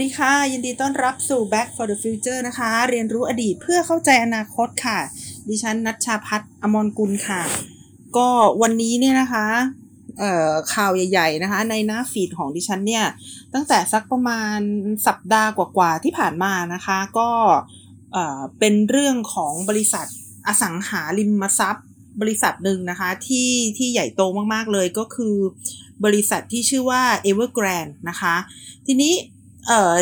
วัสดีค่ะ ยินดีต้อนรับสู่ Back for the Future นะคะ เรียนรู้อดีตเพื่อเข้าใจอนาคตค่ะ ดิฉันนัชชาพัฒน์อมรกุลค่ะ ก็วันนี้เนี่ยนะคะข่าวใหญ่ ๆ นะคะ ในหน้าฟีดของดิฉันเนี่ย ตั้งแต่สักประมาณสัปดาห์กว่าๆที่ผ่านมานะคะ ก็เอ่อเป็นเรื่องของบริษัทอสังหาริมทรัพย์ บริษัทหนึ่งนะคะที่ที่ใหญ่โตมากๆเลยก็คือบริษัทที่ชื่อว่า Evergrande นะคะ ทีนี้ เออ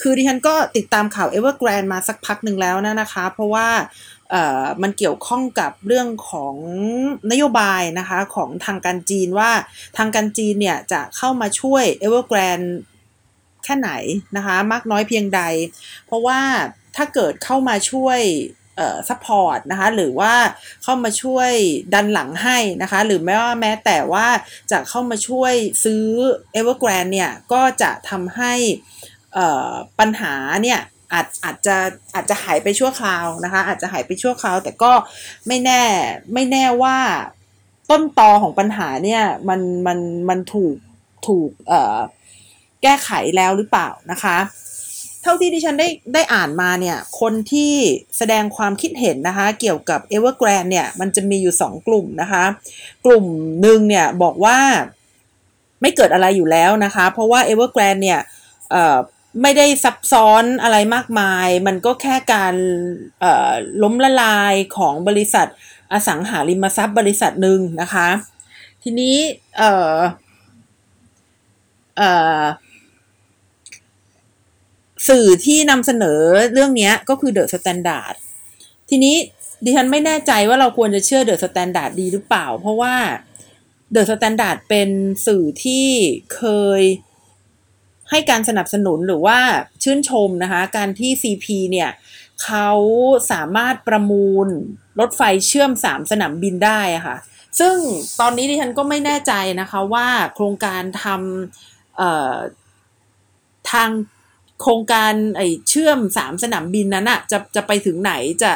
คือดิฉันก็ติดตามข่าว Evergrande มาสักพักหนึ่งแล้วนะนะคะ เพราะว่าเอ่อมันเกี่ยวข้องกับเรื่องของนโยบายนะคะของทางการจีนว่าทางการจีนเนี่ยจะเข้ามาช่วย Evergrande แค่ไหนนะคะ มากน้อยเพียงใด เพราะว่าถ้าเกิดเข้ามาช่วย เอ่อ support นะคะหรือว่าเข้ามาช่วยดันหลังให้นะคะ หรือแม้ว่าแม้แต่ว่าจะเข้ามาช่วยซื้อ Evergrande เนี่ย ก็จะทำให้เอ่อปัญหาเนี่ยอาจอาจจะอาจจะหายไปชั่วคราวนะคะ อาจจะหายไปชั่วคราว แต่ก็ไม่แน่ไม่แน่ว่าต้นตอของปัญหาเนี่ยมันมันมันถูกถูกเอ่อแก้ไขแล้วหรือเปล่านะคะ เท่าที่ดิฉันได้ได้อ่านมาเนี่ย คนที่แสดงความคิดเห็นนะคะ เกี่ยวกับ e v e r g r a n d เนี่ยมันจะมีอยู่ 2 กลุ่มนะคะ กลุ่มหนึ่งเนี่ยบอกว่าไม่เกิดอะไรอยู่แล้วนะคะ เพราะว่า e v e r g r a n d เนี่ยไม่ได้ซับซ้อนอะไรมากมาย มันก็แค่การล้มละลายของบริษัทอสังหาริมทรัพย์บริษัทหนึ่งนะคะ ทีนี้เอ่อเอ่อ สื่อที่นำเสนอเรื่องนี้ก็คือ The Standard ทีนี้ดิฉันไม่แน่ใจว่าเราควรจะเชื่อ The Standard ดีหรือเปล่า เพราะว่า The Standard เป็นสื่อที่เคยให้การสนับสนุนหรือว่าชื่นชมนะคะ การที่ CP เนี่ยเขาสามารถประมูลรถไฟเชื่อม3สนามบินได้อะค่ะ ซึ่งตอนนี้ดิฉันก็ไม่แน่ใจนะคะว่าโครงการทำทาง โครงการไอเชื่อมสามสนามบินนั้นอะจะจะไปถึงไหนจะ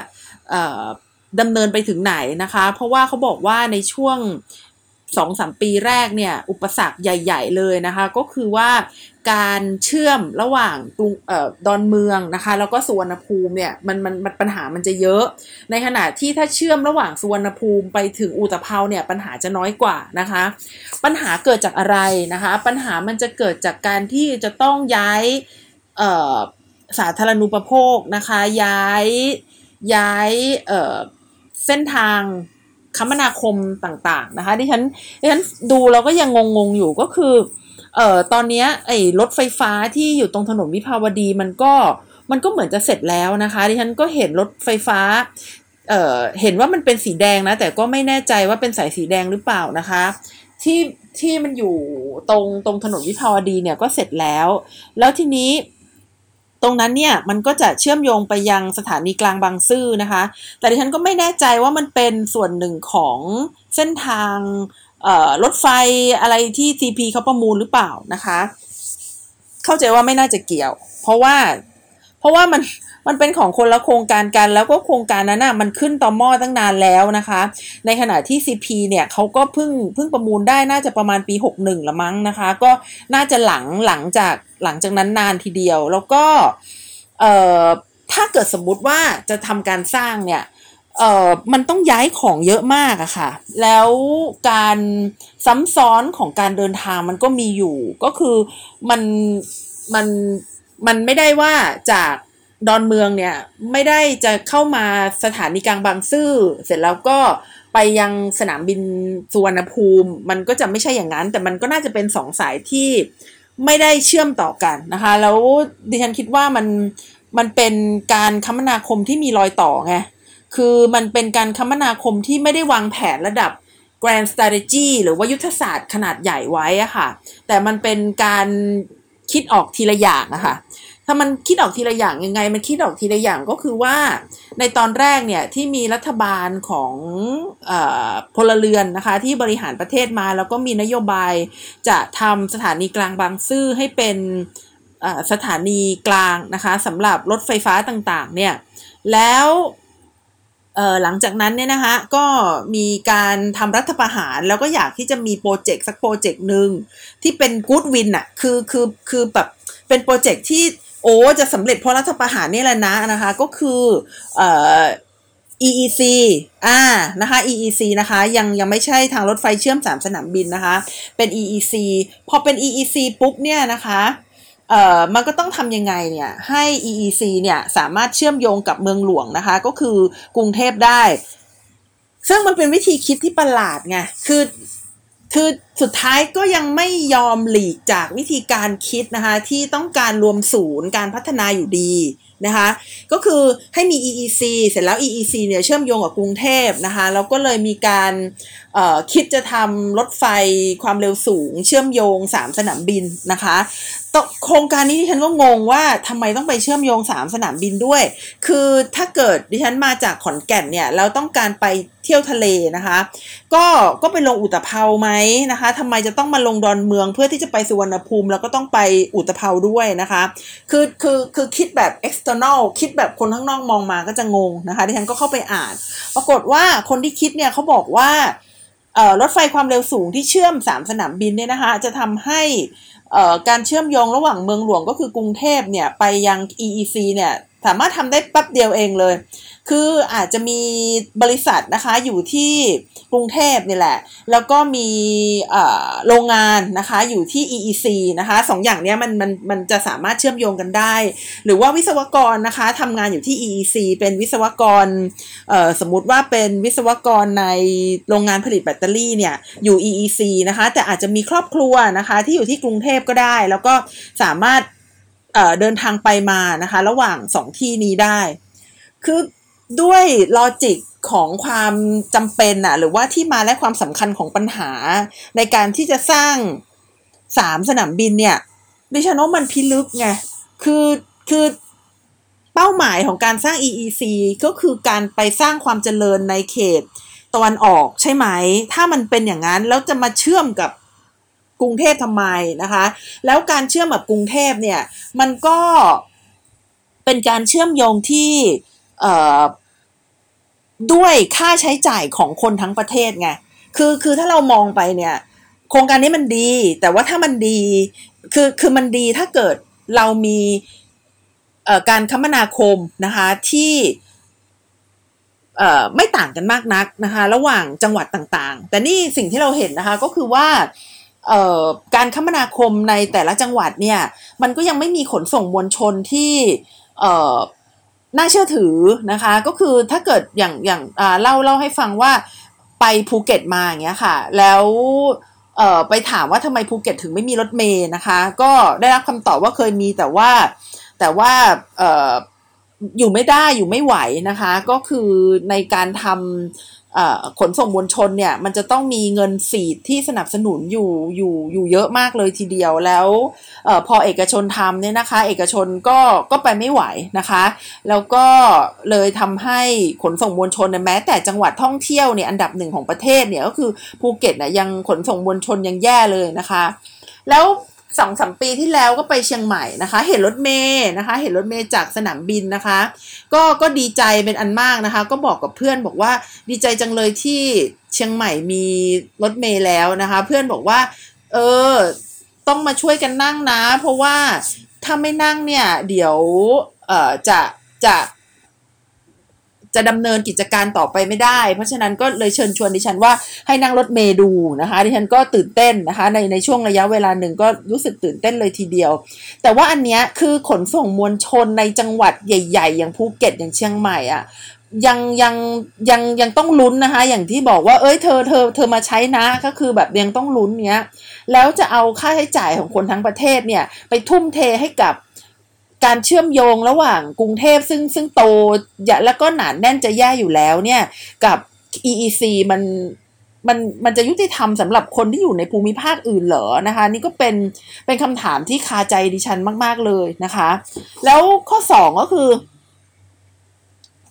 ดำเนินไปถึงไหนนะคะ เพราะว่าเขาบอกว่าในช่วงสองสามปีแรกเนี่ย อุปสรรคใหญ่ ๆ เลยนะคะ ก็คือว่าการเชื่อมระหว่างกรุงเอ่อดอนเมืองนะคะ แล้วก็สุวรรณภูมิเนี่ยมันมันมันปัญหามันจะเยอะ ในขณะที่ถ้าเชื่อมระหว่างสุวรรณภูมิไปถึงอุตภเปาเนี่ยปัญหาจะน้อยกว่านะคะ ปัญหาเกิดจากอะไรนะคะ ปัญหามันจะเกิดจากการที่จะต้องย้าย สาธารณูปโภคนะคะ ย้ายย้ายเส้นทางคมนาคมต่างๆนะคะดิฉันดิฉันดูแล้วก็ยังงงๆอยู่ก็คือเอ่อตอนนี้ไอ้รถไฟฟ้าที่อยู่ตรงถนนวิภาวดีมันก็มันก็เหมือนจะเสร็จแล้วนะคะดิฉันก็เห็นรถไฟฟ้าเอ่อเห็นว่ามันเป็นสีแดงนะ แต่ก็ไม่แน่ใจว่าเป็นสายสีแดงหรือเปล่านะคะ ที่ที่มันอยู่ตรงตรงถนนวิภาวดีเนี่ยก็เสร็จแล้ว แล้วทีนี้ ตรงนั้นเนี่ยมันก็จะเชื่อมโยงไปยังสถานีกลางบางซื่อนะคะ แต่ดิฉันก็ไม่แน่ใจว่ามันเป็นส่วนหนึ่งของเส้นทางรถไฟอะไรที่ CP เขาประมูลหรือเปล่านะคะ เข้าใจว่าไม่น่าจะเกี่ยว เพราะว่าเพราะว่ามัน มันเป็นของคนละโครงการกัน แล้วก็โครงการนั้นน่ะมันขึ้นต่อหม้อตั้งนานแล้วนะคะ ในขณะที่ CP เนี่ยเขาก็เพิ่งเพิ่งประมูลได้น่าจะประมาณปี 61ละมั้งนะคะ ก็น่าจะหลังหลังจากหลังจากนั้นนานทีเดียว แล้วก็เอ่อถ้าเกิดสมมุติว่าจะทำการสร้างเนี่ยเอ่อมันต้องย้ายของเยอะมากอะค่ะ แล้วการซ้ำซ้อนของการเดินทางมันก็มีอยู่ ก็คือมันมันมันไม่ได้ว่าจาก ดอนเมืองเนี่ยไม่ได้จะเข้ามาสถานีกลางบางซื่อเสร็จแล้วก็ไปยังสนามบินสุวรรณภูมิ มันก็จะไม่ใช่อย่างนั้น แต่มันก็น่าจะเป็นสองสายที่ไม่ได้เชื่อมต่อกันนะคะ แล้วดิฉันคิดว่ามันมันเป็นการคมนาคมที่มีรอยต่อไงคือมันเป็นการคมนาคมที่ไม่ได้วางแผนระดับ grand strategy หรือว่ายุทธศาสตร์ขนาดใหญ่ไว้อะค่ะ แต่มันเป็นการคิดออกทีละอย่างอะค่ะ ถ้ามันคิดออกทีละอย่างยังไง มันคิดออกทีละอย่างก็คือว่า ในตอนแรกเนี่ยที่มีรัฐบาลของอพลเรือนนะคะที่บริหารประเทศมา แล้วก็มีนโยบายจะทำสถานีกลางบางซื่อให้เป็นสถานีกลางนะคะสำหรับรถไฟฟ้าต่างๆเนี่ยแล้วหลังจากนั้นเนี่ยนะคะก็มีการทำรัฐประหารแล้วก็อยากที่จะมีโปรเจกต์สักโปรเจกต์หนึ่งที่เป็นกู๊ดวินอะคือคือคือแบบเป็นโปรเจกต์ที่ โอ้จะสำเร็จเพราะรัฐประหารนี่แหละนะนะคะก็คือเอ่อ EEC อ่า นะคะ EEC นะคะ ยังยังไม่ใช่ทางรถไฟเชื่อม3สนามบินนะคะ เป็น EEC พอเป็น EEC ปุ๊บเนี่ยนะคะ เอ่อ มันก็ต้องทำยังไงเนี่ยให้ EEC เนี่ยสามารถเชื่อมโยงกับเมืองหลวงนะคะ ก็คือกรุงเทพได้ ซึ่งมันเป็นวิธีคิดที่ประหลาดไง คือ คือสุดท้ายก็ยังไม่ยอมหลีกจากวิธีการคิดนะคะ ที่ต้องการรวมศูนย์การพัฒนาอยู่ดี นะคะ ก็คือให้มี EEC เสร็จแล้ว EEC เนี่ยเชื่อมโยงกับกรุงเทพนะคะแล้วก็เลยมีการคิดจะทำรถไฟความเร็วสูง เชื่อมโยง 3 สนามบินนะคะโครงการนี้ดิฉันก็งงว่าทำไมต้องไปเชื่อมโยง 3 สนามบินด้วย คือถ้าเกิดดิฉันมาจากขอนแก่นเนี่ยแล้วต้องการไปเที่ยวทะเลนะคะ ก็ก็ไปลงอุตภเปาไหมนะคะทำไมจะต้องมาลงดอนเมืองเพื่อที่จะไปสุวรรณภูมิ แล้วก็ต้องไปอุตภเปาด้วยนะคะ คือคือคือคิดแบบ external คิดแบบคนข้างนอกมองมาก็จะงงนะคะดิฉันก็เข้าไปอ่าน ปรากฏว่าคนที่คิดเนี่ยเขาบอกว่ารถไฟความเร็วสูงที่เชื่อม 3 สนามบินเนี่ยนะคะจะทำให้การเชื่อมโยงระหว่างเมืองหลวงก็คือกรุงเทพเนี่ยไปยัง EEC เนี่ย สามารถทำได้แป๊บเดียวเองเลย คืออาจจะมีบริษัทนะคะอยู่ที่กรุงเทพนี่แหละ แล้วก็มีโรงงานนะคะอยู่ที่ EEC นะคะสองอย่างนี้มันมันมันจะสามารถเชื่อมโยงกันได้ หรือว่าวิศวกรนะคะทำงานอยู่ที่ EEC เป็นวิศวกรสมมุติว่าเป็นวิศวกรในโรงงานผลิตแบตเตอรี่เนี่ยอยู่ EEC นะคะแต่อาจจะมีครอบครัวนะคะที่อยู่ที่กรุงเทพก็ได้ แล้วก็สามารถ เดินทางไปมานะคะ ระหว่างสองที่นี้ได้ คือด้วยลอจิกของความจำเป็นอะหรือว่าที่มาและความสำคัญของปัญหา ในการที่จะสร้างสามสนามบินเนี่ยดิฉันว่ามันพิลึกไง คือคือเป้าหมายของการสร้าง EEC ก็คือการไปสร้างความเจริญในเขตตะวันออกใช่ไหม ถ้ามันเป็นอย่างนั้น แล้วจะมาเชื่อมกับกรุงเทพทำไมนะคะ แล้วการเชื่อมกับกรุงเทพเนี่ย มันก็เป็นการเชื่อมโยงที่ด้วยค่าใช้จ่ายของคนทั้งประเทศไง คือคือถ้าเรามองไปเนี่ย โครงการนี้มันดี แต่ว่าถ้ามันดี คือคือมันดีถ้าเกิดเรามีการคมนาคมนะคะที่ไม่ต่างกันมากนักนะคะ ระหว่างจังหวัดต่างๆ แต่นี่สิ่งที่เราเห็นนะคะก็คือว่า การคมนาคมในแต่ละจังหวัดเนี่ย มันก็ยังไม่มีขนส่งมวลชนที่น่าเชื่อถือนะคะ ก็คือถ้าเกิดอย่างอย่างเล่าเล่าให้ฟังว่าไปภูเก็ตมาอย่างเงี้ยค่ะ แล้วไปถามว่าทำไมภูเก็ตถึงไม่มีรถเมย์นะคะ ก็ได้รับคำตอบว่าเคยมีแต่ว่าแต่ว่าอออยู่ไม่ได้อยู่ไม่ไหวนะคะ ก็คือในการทำ ขนส่งมวลชนเนี่ย มันจะต้องมีเงินฟีดที่สนับสนุนอยู่อยู่อยู่เยอะมากเลยทีเดียวแล้วอพอเอกชนทำเนี่ยนะคะ เอกชนก็ก็ไปไม่ไหวนะคะ แล้วก็เลยทำให้ขนส่งมวลชนแม้แต่จังหวัดท่องเที่ยวเนี่ยอันดับหนึ่งของประเทศเนี่ยก็คือภูเก็ตเนี่ยยังขนส่งมวลชนยังแย่เลยนะคะ แล้ว สองสามปีที่แล้วก็ไปเชียงใหม่นะคะ เห็นรถเมย์นะคะ เห็นรถเมย์จากสนามบินนะคะ ก็ก็ดีใจเป็นอันมากนะคะ ก็บอกกับเพื่อนบอกว่าดีใจจังเลยที่เชียงใหม่มีรถเมย์แล้วนะคะ เพื่อนบอกว่า เออ ต้องมาช่วยกันนั่งนะ เพราะว่าถ้าไม่นั่งเนี่ย เดี๋ยวเอ่อจะจะ จะดำเนินกิจการต่อไปไม่ได้ เพราะฉะนั้นก็เลยเชิญชวนดิฉันว่าให้นั่งรถเมย์ดูนะคะ ดิฉันก็ตื่นเต้นนะคะ ในในช่วงระยะเวลาหนึ่งก็รู้สึกตื่นเต้นเลยทีเดียว แต่ว่าอันเนี้ยคือขนส่งมวลชนในจังหวัดใหญ่ ๆ อย่างภูเก็ตอย่างเชียงใหม่อะ่ะยังยังยังยังต้องลุ้นนะคะ อย่างที่บอกว่าเอ้ยเธอเธอเธอมาใช้นะก็คือแบบยังต้องลุ้นเนี้ยแล้วจะเอาค่าใช้จ่ายของคนทั้งประเทศเนี่ยไปทุ่มเทให้กับ การเชื่อมโยงระหว่างกรุงเทพซึ่งซึ่งโตแล้วก็หนานแน่นจะแย่อยู่แล้วเนี่ย กับ EEC มันมันมันจะยุติธรรมสำหรับคนที่อยู่ในภูมิภาคอื่นเหรอนะคะ นี่ก็เป็นเป็นคำถามที่คาใจดิฉันมาก ๆ เลยนะคะ แล้วข้อสองก็คือ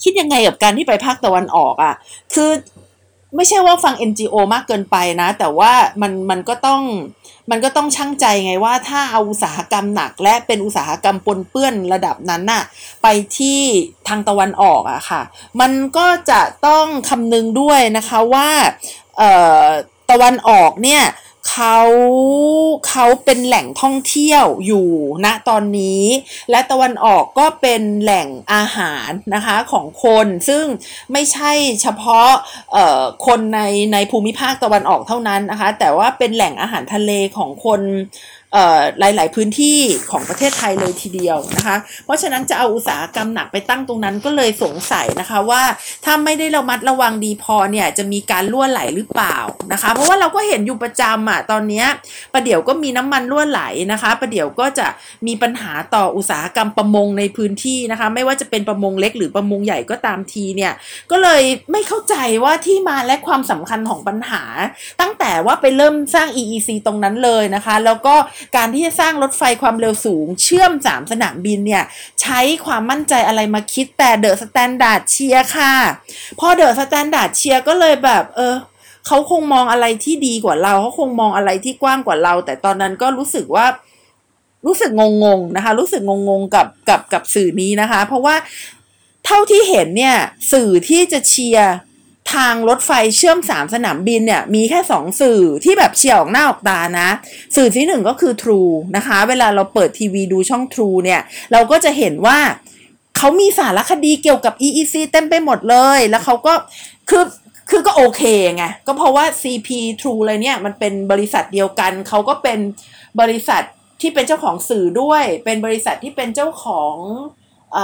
คิดยังไงกับการที่ไปภาคตะวันออกอะ่ะ คือ ไม่ใช่ว่าฟัง NGO มากเกินไปนะ แต่ว่ามันมันก็ต้องมันก็ต้องชั่งใจไงว่าถ้าเอาอุตสาหกรรมหนัก และเป็นอุตสาหกรรมปนเปื้อนระดับนั้นน่ะไปที่ทางตะวันออกอะค่ะ มันก็จะต้องคำนึงด้วยนะคะว่าตะวันออกเนี่ย เขาเขาเป็นแหล่งท่องเที่ยวอยู่ณตอนนี้ และตะวันออกก็เป็นแหล่งอาหารนะคะของคนซึ่งไม่ใช่เฉพาะคนในในภูมิภาคตะวันออกเท่านั้นนะคะ แต่ว่าเป็นแหล่งอาหารทะเลของคน หลาย ๆ พื้นที่ของประเทศไทยเลยทีเดียวนะคะ เพราะฉะนั้นจะเอาอุตสาหกรรมหนักไปตั้งตรงนั้นก็เลยสงสัยนะคะว่าถ้าไม่ได้ระมัดระวังดีพอเนี่ยจะมีการล่วไหลหรือเปล่านะคะ เพราะว่าเราก็เห็นอยู่ประจำอะตอนนี้ประเดี๋ยวก็มีน้ำมันล่วไหลนะคะประเดี๋ยวก็จะมีปัญหาต่ออุตสาหกรรมประมงในพื้นที่นะคะ ไม่ว่าจะเป็นประมงเล็กหรือประมงใหญ่ก็ตามทีเนี่ยก็เลยไม่เข้าใจว่าที่มาและความสำคัญของปัญหา ตั้งแต่ว่าไปเริ่มสร้าง EEC ตรงนั้นเลยนะคะ แล้วก็การที่จะสร้างรถไฟความเร็วสูง เชื่อมสามสนามบินเนี่ย ใช้ความมั่นใจอะไรมาคิดแต่ The Standard เชียร์ค่ะ พอ The Standard เชียร์ก็เลยแบบ เออเขาคงมองอะไรที่ดีกว่าเราเขาคงมองอะไรที่กว้างกว่าเรา แต่ตอนนั้นก็รู้สึกว่ารู้สึกงงๆนะคะ รู้สึกงงๆกับกับกับสื่อนี้นะคะ เพราะว่าเท่าที่เห็นเนี่ย สื่อที่จะเชียร์ ทางรถไฟเชื่อมสามสนามบินเนี่ยมีแค่สองสื่อที่แบบเฉี่ยวออกหน้าออกตานะ สื่อที่หนึ่งก็คือ True นะคะ เวลาเราเปิดทีวีดูช่อง True เนี่ย เราก็จะเห็นว่าเขามีสารคดีเกี่ยวกับ EEC เต็มไปหมดเลย แล้วเขาก็คือคือก็โอเคไงก็เพราะว่า CP True เลยเนี่ยมันเป็นบริษัทเดียวกัน เขาก็เป็นบริษัทที่เป็นเจ้าของสื่อด้วย เป็นบริษัทที่เป็นเจ้าของอ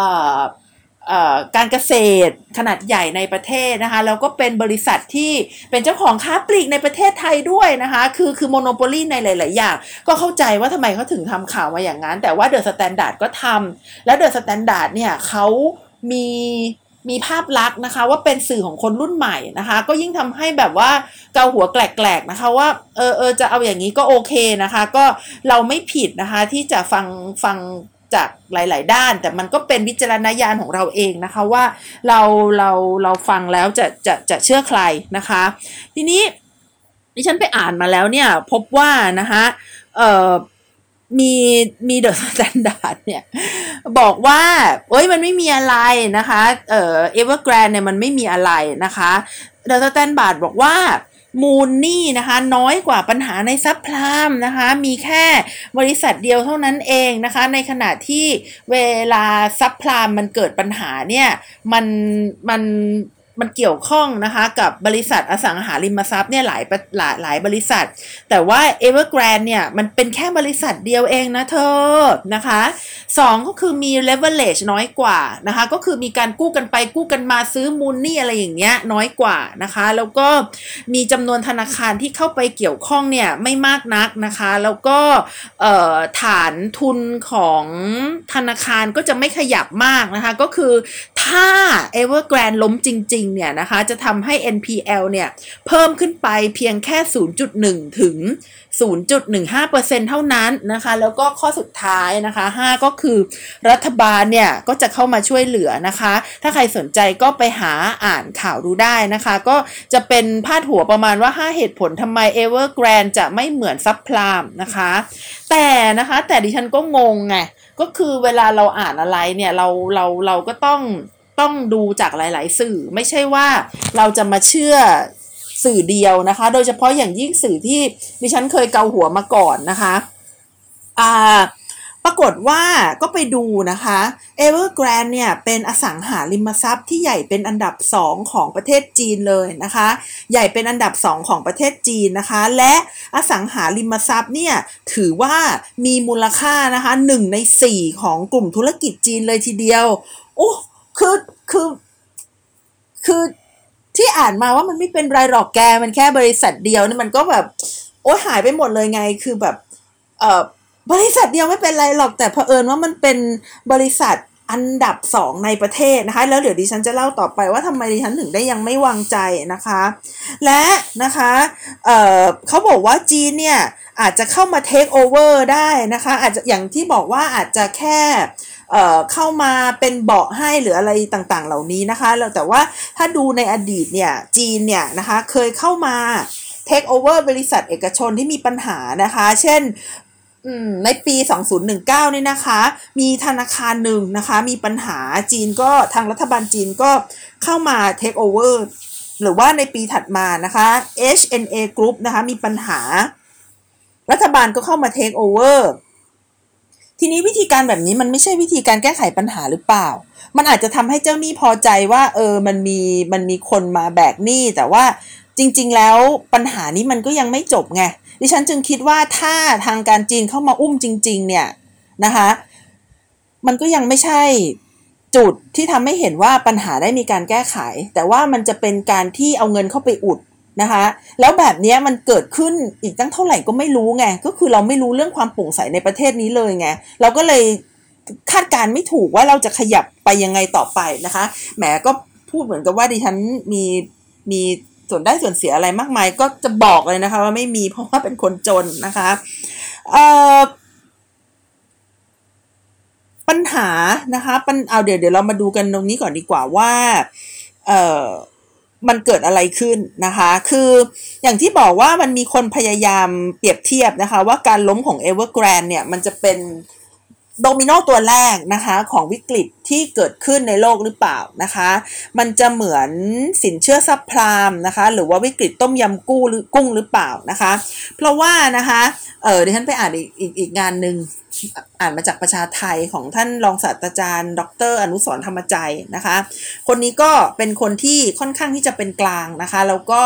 การเกษตรขนาดใหญ่ในประเทศนะคะแล้วก็เป็นบริษัทที่เป็นเจ้าของค้าปลีกในประเทศไทยด้วยนะคะคือคือ monopoly ในหลาย ๆ อย่าง ก็เข้าใจว่าทำไมเขาถึงทำข่าวมาอย่างนั้น แต่ว่า The Standard ก็ทำและ The Standard เนี่ยเขามีมีภาพลักษณ์นะคะว่าเป็นสื่อของคนรุ่นใหม่นะคะ ก็ยิ่งทำให้แบบว่าเกาหัวแกลกๆนะคะว่าเออเออจะเอาอย่างนี้ก็โอเคนะคะ ก็เราไม่ผิดนะคะที่จะฟังฟัง จากหลาย ๆ ด้าน แต่มันก็เป็นวิจารณญาณของเราเองนะคะว่าเราเราเราฟังแล้วจะจะจะเชื่อใครนะคะ ทีนี้ดิฉันไปอ่านมาแล้วเนี่ยพบว่านะคะเอ่อมีมี The Standard เนี่ยบอกว่าเอ้ยมันไม่มีอะไรนะคะเอ่อเอเวอร์แกรนเนี่ยมันไม่มีอะไรนะคะ The Standard บอกว่า มูลหนี้นะคะน้อยกว่าปัญหาใน subprime นะคะมีแค่บริษัทเดียวเท่านั้นเองนะคะในขณะที่เวลา subprime มันเกิดปัญหาเนี่ยมันมัน มันเกี่ยวข้องนะคะกับบริษัทอสังหาริมทรัพย์เนี่ยหลายหลายหลายบริษัท แต่ว่า Evergrande เนี่ยมันเป็นแค่บริษัทเดียวเองนะเธอนะคะสองก็คือมี leverage น้อยกว่านะคะก็คือมีการกู้กันไปกู้กันมาซื้อมูลนี่อะไรอย่างเงี้ยน้อยกว่านะคะแล้วก็มีจำนวนธนาคารที่เข้าไปเกี่ยวข้องเนี่ยไม่มากนักนะคะแล้วก็ฐานทุนของธนาคารก็จะไม่ขยับมากนะคะก็คือ ถ้า Evergrande ล้มจริง ๆ เนี่ยนะคะ จะทำให้ NPL เนี่ย เพิ่มขึ้นไปเพียงแค่ 0.1 ถึง 0.15%เท่านั้นนะคะ แล้วก็ข้อสุดท้ายนะคะ 5 ก็คือรัฐบาลเนี่ย ก็จะเข้ามาช่วยเหลือนะคะ ถ้าใครสนใจก็ไปหาอ่านข่าวดูได้นะคะ ก็จะเป็นพาดหัวประมาณว่า 5 เหตุผลทำไม Evergrande จะไม่เหมือนซับพลามนะคะ แต่นะคะแต่ดิฉันก็งงไง ก็คือเวลาเราอ่านอะไรเนี่ยเราเราเราก็ต้องต้องดูจากหลาย ๆ สื่อไม่ใช่ว่าเราจะมาเชื่อสื่อเดียวนะคะ โดยเฉพาะอย่างยิ่งสื่อที่ดิฉันเคยเกาหัวมาก่อนนะคะ อ่า ปรากฏว่าก็ไปดูนะคะ Evergrande เนี่ยเป็นอสังหาริมทรัพย์ที่ใหญ่เป็นอันดับ 2 ของประเทศจีนเลยนะคะ ใหญ่เป็นอันดับ 2 ของประเทศจีนนะคะ และอสังหาริมทรัพย์เนี่ยถือว่ามีมูลค่านะคะ 1 ใน 4 ของกลุ่มธุรกิจจีนเลยทีเดียวโอ้คือคือคือที่อ่านมาว่ามันไม่เป็นไรหรอกแกมันแค่บริษัทเดียวนี่มันก็แบบ โอ้หายไปหมดเลยไงคือแบบเออ บริษัทเดียวไม่เป็นไรหรอกแต่เผอิญว่ามันเป็นบริษัทอันดับสองในประเทศนะคะ แล้วเดี๋ยวดิฉันจะเล่าต่อไปว่าทำไมดิฉันถึงได้ยังไม่วางใจนะคะ และนะคะเขาบอกว่าจีนเนี่ยอาจจะเข้ามาเทคโอเวอร์ได้นะคะ อาจจะอย่างที่บอกว่าอาจจะแค่เข้ามาเป็นเบาะให้หรืออะไรต่างๆ เหล่านี้นะคะแล้วแต่ว่าถ้าดูในอดีตเนี่ยจีนเนี่ยนะคะเคยเข้ามาเทคโอเวอร์บริษัทเอกชนที่มีปัญหานะคะ เช่น ในปี 2019นี่นะคะ มีธนาคารหนึ่งนะคะ มีปัญหาจีนก็ทางรัฐบาลจีนก็เข้ามาเทคโอเวอร์หรือว่าในปีถัดมานะคะ HNA Group นะคะ มีปัญหา รัฐบาลก็เข้ามาเทคโอเวอร์ทีนี้วิธีการแบบนี้มันไม่ใช่วิธีการแก้ไขปัญหาหรือเปล่า มันอาจจะทำให้เจ้าหนี้พอใจว่าเออมันมีมันมีคนมาแบกหนี้แต่ว่าจริง ๆ แล้วปัญหานี้มันก็ยังไม่จบไง ดิฉันจึงคิดว่าถ้าทางการจีนเข้ามาอุ้มจริง ๆ เนี่ยนะคะมันก็ยังไม่ใช่จุดที่ทำให้เห็นว่าปัญหาได้มีการแก้ไข แต่ว่ามันจะเป็นการที่เอาเงินเข้าไปอุดนะคะแล้วแบบนี้มันเกิดขึ้นอีกตั้งเท่าไหร่ก็ไม่รู้ไงก็คือเราไม่รู้เรื่องความโปร่งใสในประเทศนี้เลยไงเราก็เลยคาดการไม่ถูกว่าเราจะขยับไปยังไงต่อไปนะคะแหมก็พูดเหมือนกับว่าดิฉันมีมี ส่วนได้ส่วนเสียอะไรมากมายก็จะบอกเลยนะคะ ว่าไม่มีเพราะว่าเป็นคนจนนะคะเอ่อปัญหานะคะปัญเอาเดี๋ยวเดี๋ยวเรามาดูกันตรงนี้ก่อนดีกว่าว่าเอ่อมันเกิดอะไรขึ้นนะคะ คืออย่างที่บอกว่ามันมีคนพยายามเปรียบเทียบนะคะ ว่าการล้มของ Evergrande เนี่ยมันจะเป็น โดมิโนตัวแรกนะคะของวิกฤตที่เกิดขึ้นในโลกหรือเปล่านะคะ มันจะเหมือนสินเชื่อซับพรามนะคะ หรือว่าวิกฤตต้มยำกู้หรือกุ้งหรือเปล่านะคะ เพราะว่านะคะเออดิฉันไปอ่านอีกอีกอีกงานหนึ่งอ่านมาจากประชาไทยของท่านรองศาสตราจารย์ ดร อนุสรธรรมใจนะคะ คนนี้ก็เป็นคนที่ค่อนข้างที่จะเป็นกลางนะคะ แล้วก็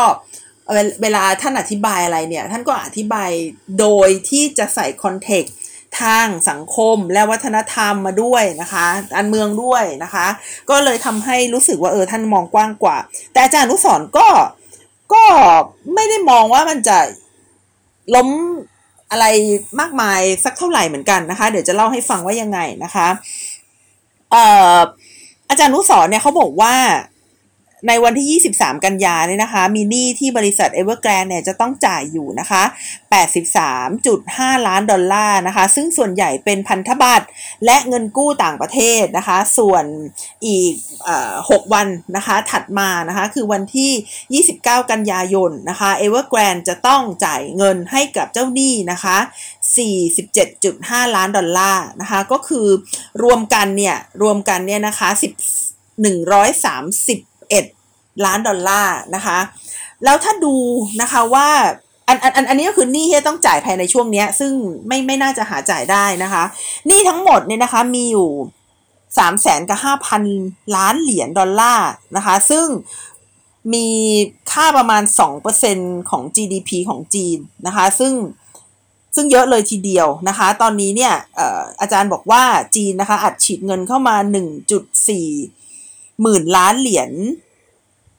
เวลาท่านอธิบายอะไรเนี่ย ท่านก็อธิบายโดยที่จะใส่คอนเทกต์ ทางสังคมและวัฒนธรรมมาด้วยนะคะการเมืองด้วยนะคะ ก็เลยทำให้รู้สึกว่าเออท่านมองกว้างกว่า แต่อาจารย์นุสรก็ก็ไม่ได้มองว่ามันจะล้มอะไรมากมายสักเท่าไหร่เหมือนกันนะคะ เดี๋ยวจะเล่าให้ฟังว่ายังไงนะคะเอ่ออาจารย์นุสรเนี่ยเขาบอกว่า ในวันที่ 23 กันยาเนี่ยนะคะ มีหนี้ที่บริษัท Evergrande เนี่ยจะต้องจ่ายอยู่นะคะ 83.5 ล้านดอลลาร์นะคะ ซึ่งส่วนใหญ่เป็นพันธบัตรและเงินกู้ต่างประเทศนะคะ ส่วนอีก6วันนะคะ ถัดมานะคะ คือวันที่ 29 กันยายนนะคะ Evergrande จะต้องจ่ายเงินให้กับเจ้าหนี้นะคะ 47.5 ล้านดอลลาร์นะคะ ก็คือรวมกันเนี่ย รวมกันเนี่ยนะคะ 10 11 ล้านดอลลาร์นะคะ แล้วถ้าดูนะคะว่าอันอันอันนี้ก็คือหนี้ที่ต้องจ่ายภายในช่วงนี้ซึ่งไม่ไม่น่าจะหาจ่ายได้นะคะหนี้ทั้งหมดเนี่ยนะคะมีอยู่สามแสนกับห้าพันล้านเหรียญดอลลาร์นะคะ ซึ่งมีค่าประมาณ 2%ของ GDP ของจีนนะคะ ซึ่งซึ่งเยอะเลยทีเดียวนะคะ ตอนนี้เนี่ยอาจารย์บอกว่าจีนนะคะอัดฉีดเงินเข้ามา 1.4 หมื่นล้านเหรียญ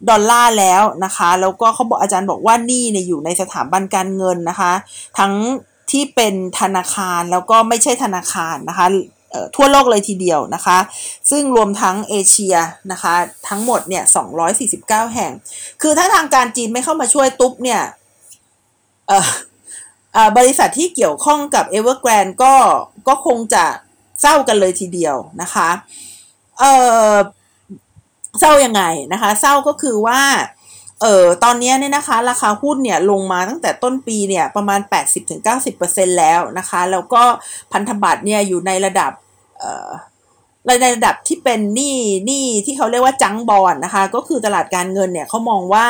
ดอลลาร์แล้วนะคะ แล้วก็เขาบอกอาจารย์บอกว่านี่เนี่ยอยู่ในสถาบันการเงินนะคะ ทั้งที่เป็นธนาคารแล้วก็ไม่ใช่ธนาคารนะคะทั่วโลกเลยทีเดียวนะคะ ซึ่งรวมทั้งเอเชียนะคะ ทั้งหมดเนี่ย 249 แห่ง คือถ้าทางการจีนไม่เข้ามาช่วยตุ๊บเนี่ยบริษัทที่เกี่ยวข้องกับ e v e r g r a n d ก็ก็คงจะเศร้ากันเลยทีเดียวนะคะ เอ่อ เศร้ายังไงนะคะเศร้าก็คือว่าเออตอนนี้เนี่ยนะคะ ราคาหุ้นเนี่ยลงมาตั้งแต่ต้นปีเนี่ยประมาณ 80-90%แล้วนะคะ แล้วก็พันธบัตรเนี่ยอยู่ในระดับเอ่อในระดับที่เป็นหนี้หนี้ที่เขาเรียกว่าจังบอลนะคะ ก็คือตลาดการเงินเนี่ยเขามองว่า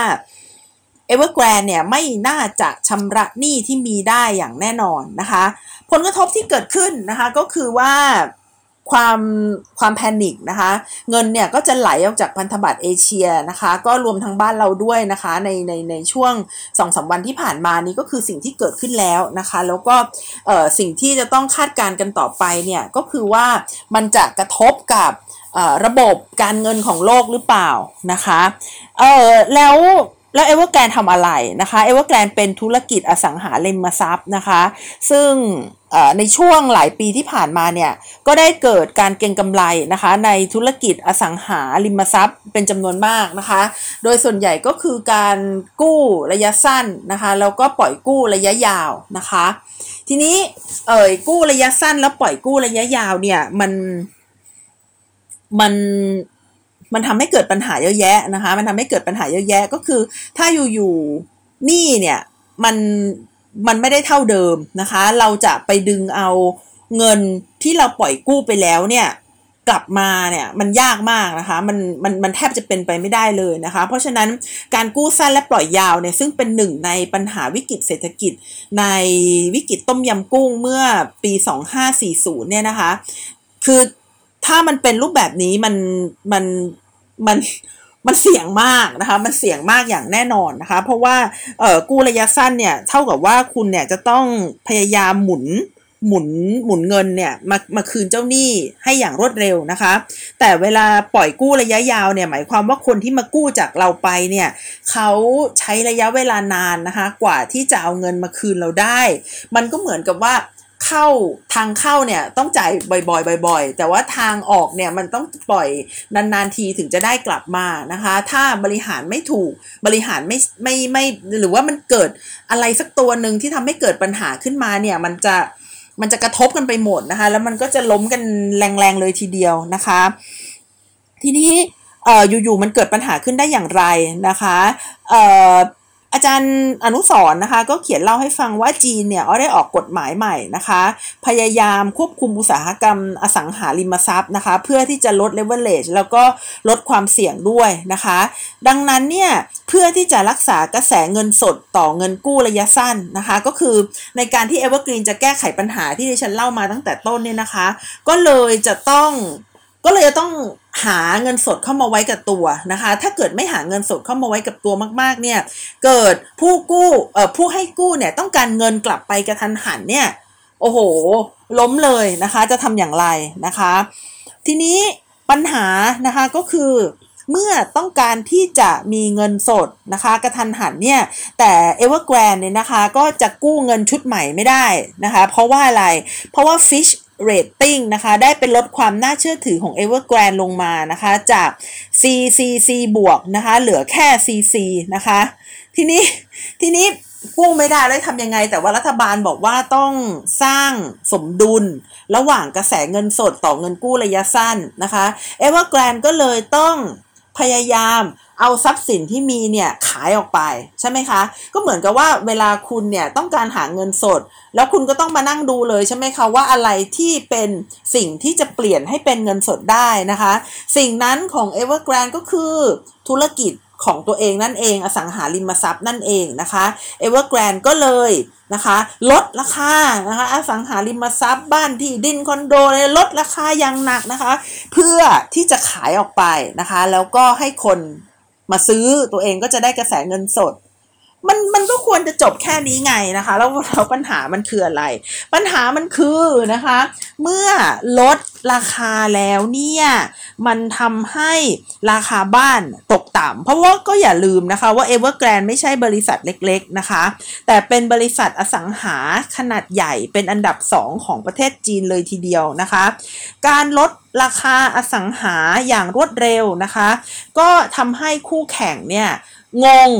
Evergrande เนี่ยไม่น่าจะชำระหนี้ที่มีได้อย่างแน่นอนนะคะ ผลกระทบที่เกิดขึ้นนะคะก็คือว่า ความความแพนิคนะคะ เงินเนี่ยก็จะไหลออกจากพันธบัตรเอเชียนะคะ ก็รวมทั้งบ้านเราด้วยนะคะในในในช่วงสองสามวันที่ผ่านมานี้ก็คือสิ่งที่เกิดขึ้นแล้วนะคะ แล้วก็สิ่งที่จะต้องคาดการณ์กันต่อไปเนี่ยก็คือว่ามันจะกระทบกับระบบการเงินของโลกหรือเปล่านะคะเออแล้ว แล้วเอเวอร์แกรนทำอะไรนะคะเอเวอร์แกรนเป็นธุรกิจอสังหาริมทรัพย์นะคะ ซึ่งในช่วงหลายปีที่ผ่านมาเนี่ย ก็ได้เกิดการเก็งกำไรนะคะ ในธุรกิจอสังหาริมทรัพย์เป็นจำนวนมากนะคะ โดยส่วนใหญ่ก็คือการกู้ระยะสั้นนะคะ แล้วก็ปล่อยกู้ระยะยาวนะคะ ทีนี้เอ่ยกู้ระยะสั้นแล้วปล่อยกู้ระยะยาวเนี่ยมันมัน มันทำให้เกิดปัญหาเยอะแยะนะคะ มันทำให้เกิดปัญหาเยอะแยะก็คือ ถ้าอยู่ๆหนี้เนี่ยมันมันไม่ได้เท่าเดิมนะคะ เราจะไปดึงเอาเงินที่เราปล่อยกู้ไปแล้วเนี่ยกลับมาเนี่ยมันยากมากนะคะมันมันมันแทบจะเป็นไปไม่ได้เลยนะคะ เพราะฉะนั้นการกู้สั้นและปล่อยยาวเนี่ยซึ่งเป็นหนึ่งในปัญหาวิกฤตเศรษฐกิจ ในวิกฤตต้มยำกุ้งเมื่อปี 2540เนี่ยนะคะ คือ ถ้ามันเป็นรูปแบบนี้มันมันมันมันเสี่ยงมากนะคะ มันเสี่ยงมากอย่างแน่นอนนะคะ เพราะว่าเอ่อกู้ระยะสั้นเนี่ยเท่ากับว่าคุณเนี่ยจะต้องพยายามหมุนหมุนหมุนเงินเนี่ยมามาคืนเจ้าหนี้ให้อย่างรวดเร็วนะคะ แต่เวลาปล่อยกู้ระยะยาวเนี่ยหมายความว่าคนที่มากู้จากเราไปเนี่ยเขาใช้ระยะเวลานานนะคะ กว่าที่จะเอาเงินมาคืนเราได้ มันก็เหมือนกับว่า เข้าทางเข้าเนี่ยต้องจ่ายบ่อยๆบ่อยๆ แต่ว่าทางออกเนี่ยมันต้องปล่อยนานๆทีถึงจะได้กลับมานะคะ ถ้าบริหารไม่ถูกบริหารไม่ไม่ไม่หรือว่ามันเกิดอะไรสักตัวหนึ่งที่ทำให้เกิดปัญหาขึ้นมาเนี่ยมันจะมันจะกระทบกันไปหมดนะคะ แล้วมันก็จะล้มกันแรงๆเลยทีเดียวนะคะ ทีนี้เอ่ออยู่ๆมันเกิดปัญหาขึ้นได้อย่างไรนะคะเอาจารย์อนุสรนะคะ ก็เขียนเล่าให้ฟังว่าจีนเนี่ยได้ออกกฎหมายใหม่นะคะ พยายามควบคุมอุตสาหกรรมอสังหาริมทรัพย์นะคะ เพื่อที่จะลดเลเวลเลชแล้วก็ลดความเสี่ยงด้วยนะคะ ดังนั้นเนี่ยเพื่อที่จะรักษากระแสเงินสดต่อเงินกู้ระยะสั้นนะคะ ก็คือในการที่ Evergreen จะแก้ไขปัญหาที่ดิฉันเล่ามาตั้งแต่ต้นเนี่ยนะคะ ก็เลยจะต้อง ก็เลยจะต้องหาเงินสดเข้ามาไว้กับตัวนะคะ ถ้าเกิดไม่หาเงินสดเข้ามาไว้กับตัวมาก ๆ เนี่ย เกิดผู้กู้เอ่อผู้ให้กู้เนี่ยต้องการเงินกลับไปกระทันหันเนี่ย โอ้โห ล้มเลยนะคะ จะทำอย่างไรนะคะ ทีนี้ปัญหานะคะก็คือเมื่อต้องการที่จะมีเงินสดนะคะกระทันหันเนี่ยแต่ Evergrande เนี่ยนะคะก็จะกู้เงินชุดใหม่ไม่ได้นะคะเพราะว่าอะไรเพราะว่า Fish rating นะคะได้เป็นลดความน่าเชื่อถือของ Evergrande ลงมานะคะจาก CCC บวกนะคะเหลือแค่ CC นะคะทีนี้ทีนี้กู้ไม่ได้แล้วทำยังไง แต่ว่ารัฐบาลบอกว่าต้องสร้างสมดุล ระหว่างกระแสเงินสดต่อเงินกู้ระยะสั้นนะคะเอเวอร์แกรนก็เลยต้องพยายาม เอาทรัพย์สินที่มีเนี่ยขายออกไปใช่ไหมคะ ก็เหมือนกับว่าเวลาคุณเนี่ยต้องการหาเงินสด แล้วคุณก็ต้องมานั่งดูเลยใช่ไหมคะว่าอะไรที่เป็นสิ่งที่จะเปลี่ยนให้เป็นเงินสดได้นะคะ สิ่งนั้นของ Evergrande ก็คือธุรกิจของตัวเองนั่นเองอสังหาริมทรัพย์นั่นเองนะคะ Evergrande ก็เลยนะคะลดราคานะคะอสังหาริมทรัพย์บ้านที่ดินคอนโดเลยลดราคาอย่างหนักนะคะ เพื่อที่จะขายออกไปนะคะ แล้วก็ให้คน มาซื้อตัวเองก็จะได้กระแสเงินสด มันมันก็ควรจะจบแค่นี้ไงนะคะ แล้วแล้วปัญหามันคืออะไร ปัญหามันคือนะคะ เมื่อลดราคาแล้วเนี่ย มันทำให้ราคาบ้านตกต่ำเพราะว่าก็อย่าลืมนะคะว่า Evergrande ไม่ใช่บริษัทเล็กๆนะคะ แต่เป็นบริษัทอสังหาขนาดใหญ่เป็นอันดับ 2 ของประเทศจีนเลยทีเดียวนะคะ การลดราคาอสังหาอย่างรวดเร็วนะคะ ก็ทำให้คู่แข่งเนี่ยงง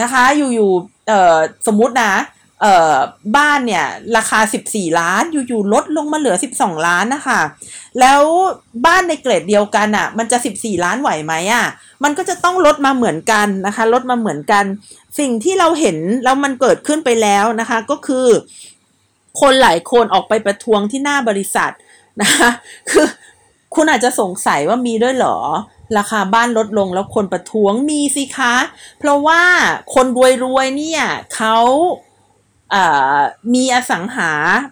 นะคะ อยู่ๆเอ่อสมมุตินะเอ่อบ้านเนี่ยราคา 14 ล้านอยู่ๆลดลงมาเหลือ 12 ล้านนะคะแล้วบ้านในเกรดเดียวกันอะ่ะ มันจะ 14 ล้านไหวไหมอะ่ะมันก็จะต้องลดมาเหมือนกันนะคะ ลดมาเหมือนกัน สิ่งที่เราเห็นแล้วมันเกิดขึ้นไปแล้วนะคะ ก็คือ คนหลายคนออกไปประท้วงที่หน้าบริษัทนะคะคือคุณอาจจะสงสัยว่ามีด้วยเหรอ ราคาบ้านลดลงแล้วคนประท้วงมีสิคะ เพราะว่าคนรวยๆเนี่ยเขา มีอสังหา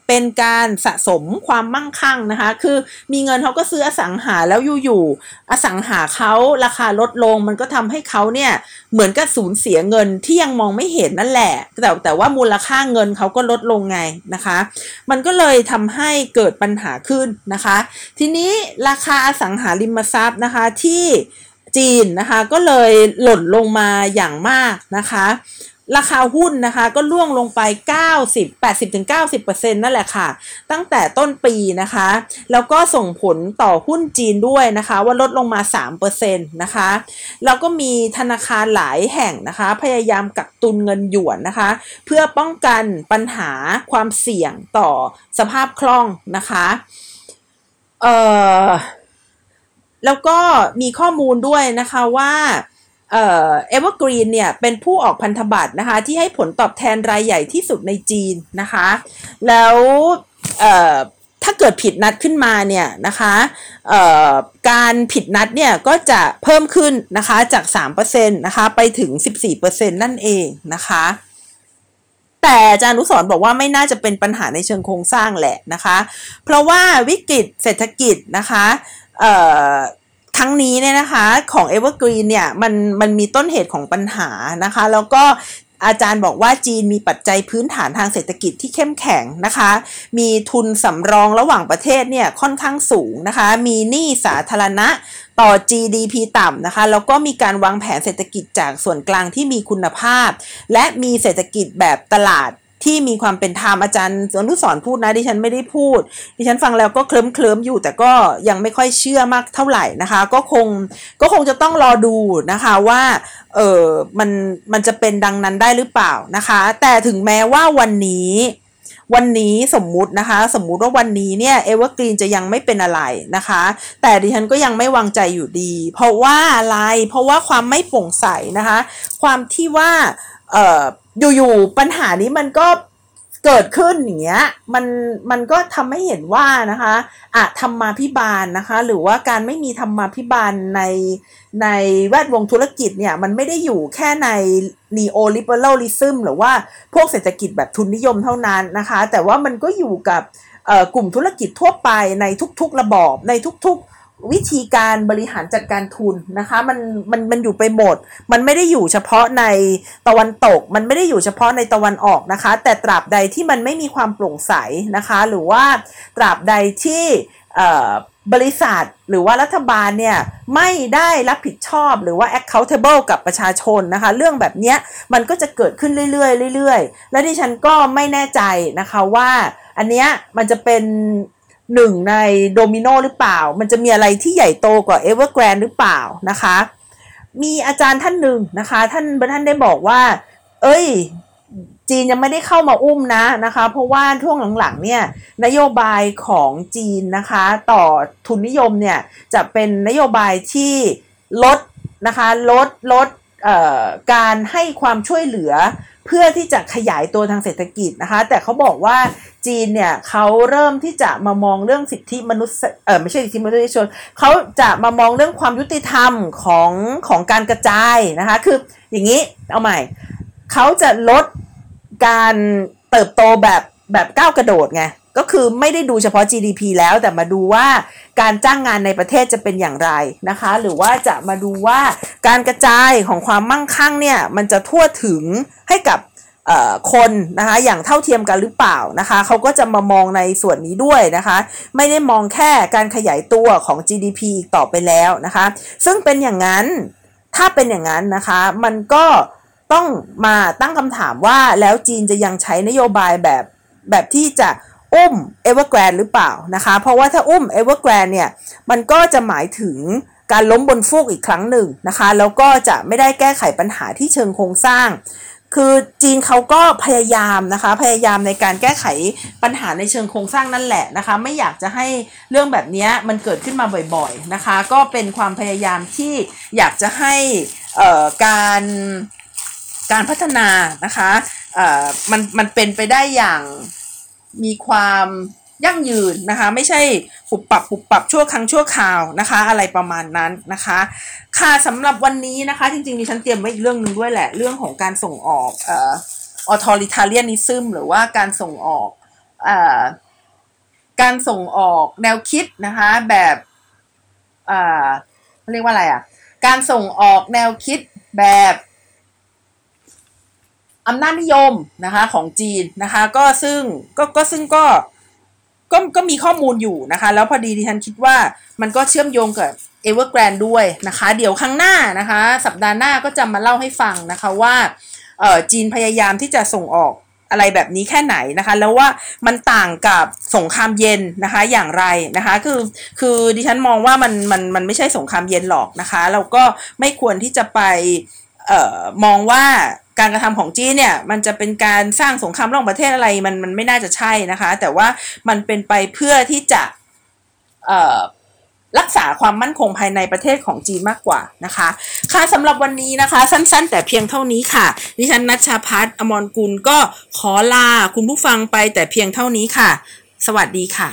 เป็นการสะสมความมั่งคั่งนะคะ คือมีเงินเขาก็ซื้ออสังหาแล้วอยู่ๆอสังหาเขาราคาลดลง มันก็ทำให้เขาเนี่ยเหมือนกับสูญเสียเงินที่ยังมองไม่เห็นนั่นแหละ แต่แต่ว่ามูลค่าเงินเขาก็ลดลงไงนะคะ มันก็เลยทำให้เกิดปัญหาขึ้นนะคะ ทีนี้ราคาอสังหาริมทรัพย์นะคะที่จีนนะคะก็เลยหล่นลงมาอย่างมากนะคะ ราคาหุ้นนะคะก็ล่วงลงไป 90 80-90%นั่นแหละค่ะ ตั้งแต่ต้นปีนะคะ แล้วก็ส่งผลต่อหุ้นจีนด้วยนะคะ ว่าลดลงมา 3%นะคะ แล้วก็มีธนาคารหลายแห่งนะคะ พยายามกักตุนเงินหยวนนะคะ เพื่อป้องกันปัญหาความเสี่ยงต่อสภาพคล่องนะคะเอ่อแล้วก็มีข้อมูลด้วยนะคะว่า เอ่อเอเวอร์กรีนเนี่ยเป็นผู้ออกพันธบัตรนะคะที่ให้ผลตอบแทนรายใหญ่ที่สุดในจีนนะคะ แล้วเอ่อถ้าเกิดผิดนัดขึ้นมาเนี่ยนะคะการผิดนัดเนี่ยก็จะเพิ่มขึ้นนะคะจาก3%นะคะไปถึง 14%นั่นเองนะคะแต่อาจารย์นุสรบอกว่าไม่น่าจะเป็นปัญหาในเชิงโครงสร้างแหละนะคะ เพราะว่าวิกฤตเศรษฐกิจนะคะ ครั้งนี้เนี่ยนะคะของ Evergreen เนี่ยมันมันมีต้นเหตุของปัญหานะคะ แล้วก็อาจารย์บอกว่าจีนมีปัจจัยพื้นฐานทางเศรษฐกิจที่เข้มแข็งนะคะ มีทุนสำรองระหว่างประเทศเนี่ยค่อนข้างสูงนะคะ มีหนี้สาธารณะต่อ GDP ต่ำนะคะ แล้วก็มีการวางแผนเศรษฐกิจจากส่วนกลางที่มีคุณภาพ และมีเศรษฐกิจแบบตลาด ที่มีความเป็นธรรมอาจารย์อนุสอนพูดนะดิฉันไม่ได้พูด ดิฉันฟังแล้วก็เคลิ้มเคลิ้มอยู่ แต่ก็ยังไม่ค่อยเชื่อมากเท่าไหร่นะคะ ก็คงก็คงจะต้องรอดูนะคะว่าเออมันมันจะเป็นดังนั้นได้หรือเปล่านะคะ แต่ถึงแม้ว่าวันนี้วันนี้สมมุตินะคะ สมมุติว่าวันนี้เนี่ยเอเวอร์กรีนจะยังไม่เป็นอะไรนะคะ แต่ดิฉันก็ยังไม่วางใจอยู่ดี เพราะว่าอะไรเพราะว่าความไม่โปร่งใสนะคะ ความที่ว่า เอ่ออยู่ๆปัญหานี้มันก็เกิดขึ้นอย่างเงี้ยมันมันก็ทำให้เห็นว่านะคะอะธรรมาพิบาลนะคะ หรือว่าการไม่มีธรรมาพิบาลในในแวดวงธุรกิจเนี่ยมันไม่ได้อยู่แค่ใน neoliberalism หรือว่าพวกเศรษฐกิจแบบทุนนิยมเท่านั้นนะคะ แต่ว่ามันก็อยู่กับกลุ่มธุรกิจทั่วไปในทุกๆระบอบในทุกๆ วิธีการบริหารจัดการทุนนะคะมันมันมันอยู่ไปหมด มันไม่ได้อยู่เฉพาะในตะวันตก มันไม่ได้อยู่เฉพาะในตะวันออกนะคะ แต่ตราบใดที่มันไม่มีความโปร่งใสนะคะ หรือว่าตราบใดที่บริษัทหรือว่ารัฐบาลเนี่ยไม่ได้รับผิดชอบหรือว่า accountable กับประชาชนนะคะ เรื่องแบบนี้มันก็จะเกิดขึ้นเรื่อยๆเรื่อยๆ และที่ฉันก็ไม่แน่ใจนะคะว่าอันเนี้ยมันจะเป็น หนึ่งในโดมิโนหรือเปล่า มันจะมีอะไรที่ใหญ่โตกว่าเอเวอร์แกรนหรือเปล่านะคะ มีอาจารย์ท่านหนึ่งนะคะ ท่านท่านได้บอกว่า เอ้ย จีนยังไม่ได้เข้ามาอุ้มนะนะคะ เพราะว่าช่วงหลังๆเนี่ยนโยบายของจีนนะคะ ต่อทุนนิยมเนี่ยจะเป็นนโยบายที่ลดนะคะลดลด การให้ความช่วยเหลือเพื่อที่จะขยายตัวทางเศรษฐกิจนะคะ แต่เขาบอกว่าจีนเนี่ยเขาเริ่มที่จะมามองเรื่องสิทธิมนุษย์เออไม่ใช่สิทธิมนุษยชนเขาจะมามองเรื่องความยุติธรรมของของการกระจายนะคะ คืออย่างนี้เอาใหม่เขาจะลดการเติบโตแบบแบบก้าวกระโดดไง ก็คือไม่ได้ดูเฉพาะ GDP แล้วแต่มาดูว่าการจ้างงานในประเทศจะเป็นอย่างไรนะคะ หรือว่าจะมาดูว่าการกระจายของความมั่งคั่งเนี่ยมันจะทั่วถึงให้กับคนนะคะอย่างเท่าเทียมกันหรือเปล่านะคะเขาก็จะมามองในส่วนนี้ด้วยนะคะ ไม่ได้มองแค่การขยายตัวของ GDP อีกต่อไปแล้วนะคะ ซึ่งเป็นอย่างนั้นถ้าเป็นอย่างนั้นนะคะ มันก็ต้องมาตั้งคำถามว่าแล้วจีนจะยังใช้นโยบายแบบแบบที่จะ อุ้มเอเวอร์แกรนหรือเปล่านะคะ เพราะว่าถ้าอุ้มเอเวอร์แกรนเนี่ยมันก็จะหมายถึงการล้มบนฟูกอีกครั้งหนึ่งนะคะ แล้วก็จะไม่ได้แก้ไขปัญหาที่เชิงโครงสร้าง คือจีนเขาก็พยายามนะคะ พยายามในการแก้ไขปัญหาในเชิงโครงสร้างนั่นแหละนะคะ ไม่อยากจะให้เรื่องแบบนี้มันเกิดขึ้นมาบ่อยๆนะคะ ก็เป็นความพยายามที่อยากจะให้การการพัฒนานะคะมันมันเป็นไปได้อย่าง มีความยั่งยืนนะคะไม่ใช่ปุบปับปุบปับชั่วครั้งชั่วคราวนะคะ อะไรประมาณนั้นนะคะ ค่ะสำหรับวันนี้นะคะ จริงๆดิฉันเตรียมไว้อีกเรื่องหนึ่งด้วยแหละ เรื่องของการส่งออกเอ่อออทอริทาเลียนิซึมหรือว่าการส่งออกเอ่อการส่งออกแนวคิดนะคะแบบเอ่อเรียกว่าอะไรอะการส่งออกแนวคิดแบบ อำนาจนิยมนะคะของจีนนะคะ ก็ซึ่งก็ก็ซึ่งก็ก็ก็มีข้อมูลอยู่นะคะ แล้วพอดีดิฉันคิดว่ามันก็เชื่อมโยงกับเอเวอร์แกรนด้วยนะคะ เดี๋ยวครั้งหน้านะคะ สัปดาห์หน้าก็จะมาเล่าให้ฟังนะคะว่าเออจีนพยายามที่จะส่งออกอะไรแบบนี้แค่ไหนนะคะ แล้วว่ามันต่างกับสงครามเย็นนะคะอย่างไรนะคะ คือคือดิฉันมองว่ามันมันมันไม่ใช่สงครามเย็นหรอกนะคะ เราก็ไม่ควรที่จะไปเอ่อมองว่า การกระทำของจีนเนี่ยมันจะเป็นการสร้างสงครามระหว่างประเทศอะไรมันมันไม่น่าจะใช่นะคะ แต่ว่ามันเป็นไปเพื่อที่จะรักษาความมั่นคงภายในประเทศของจีนมากกว่านะคะ ค่ะสำหรับวันนี้นะคะ สั้น ๆ แต่เพียงเท่านี้ค่ะ ดิฉันนัชชาพัฒนอมรกุลก็ขอลาคุณผู้ฟังไปแต่เพียงเท่านี้ค่ะ สวัสดีค่ะ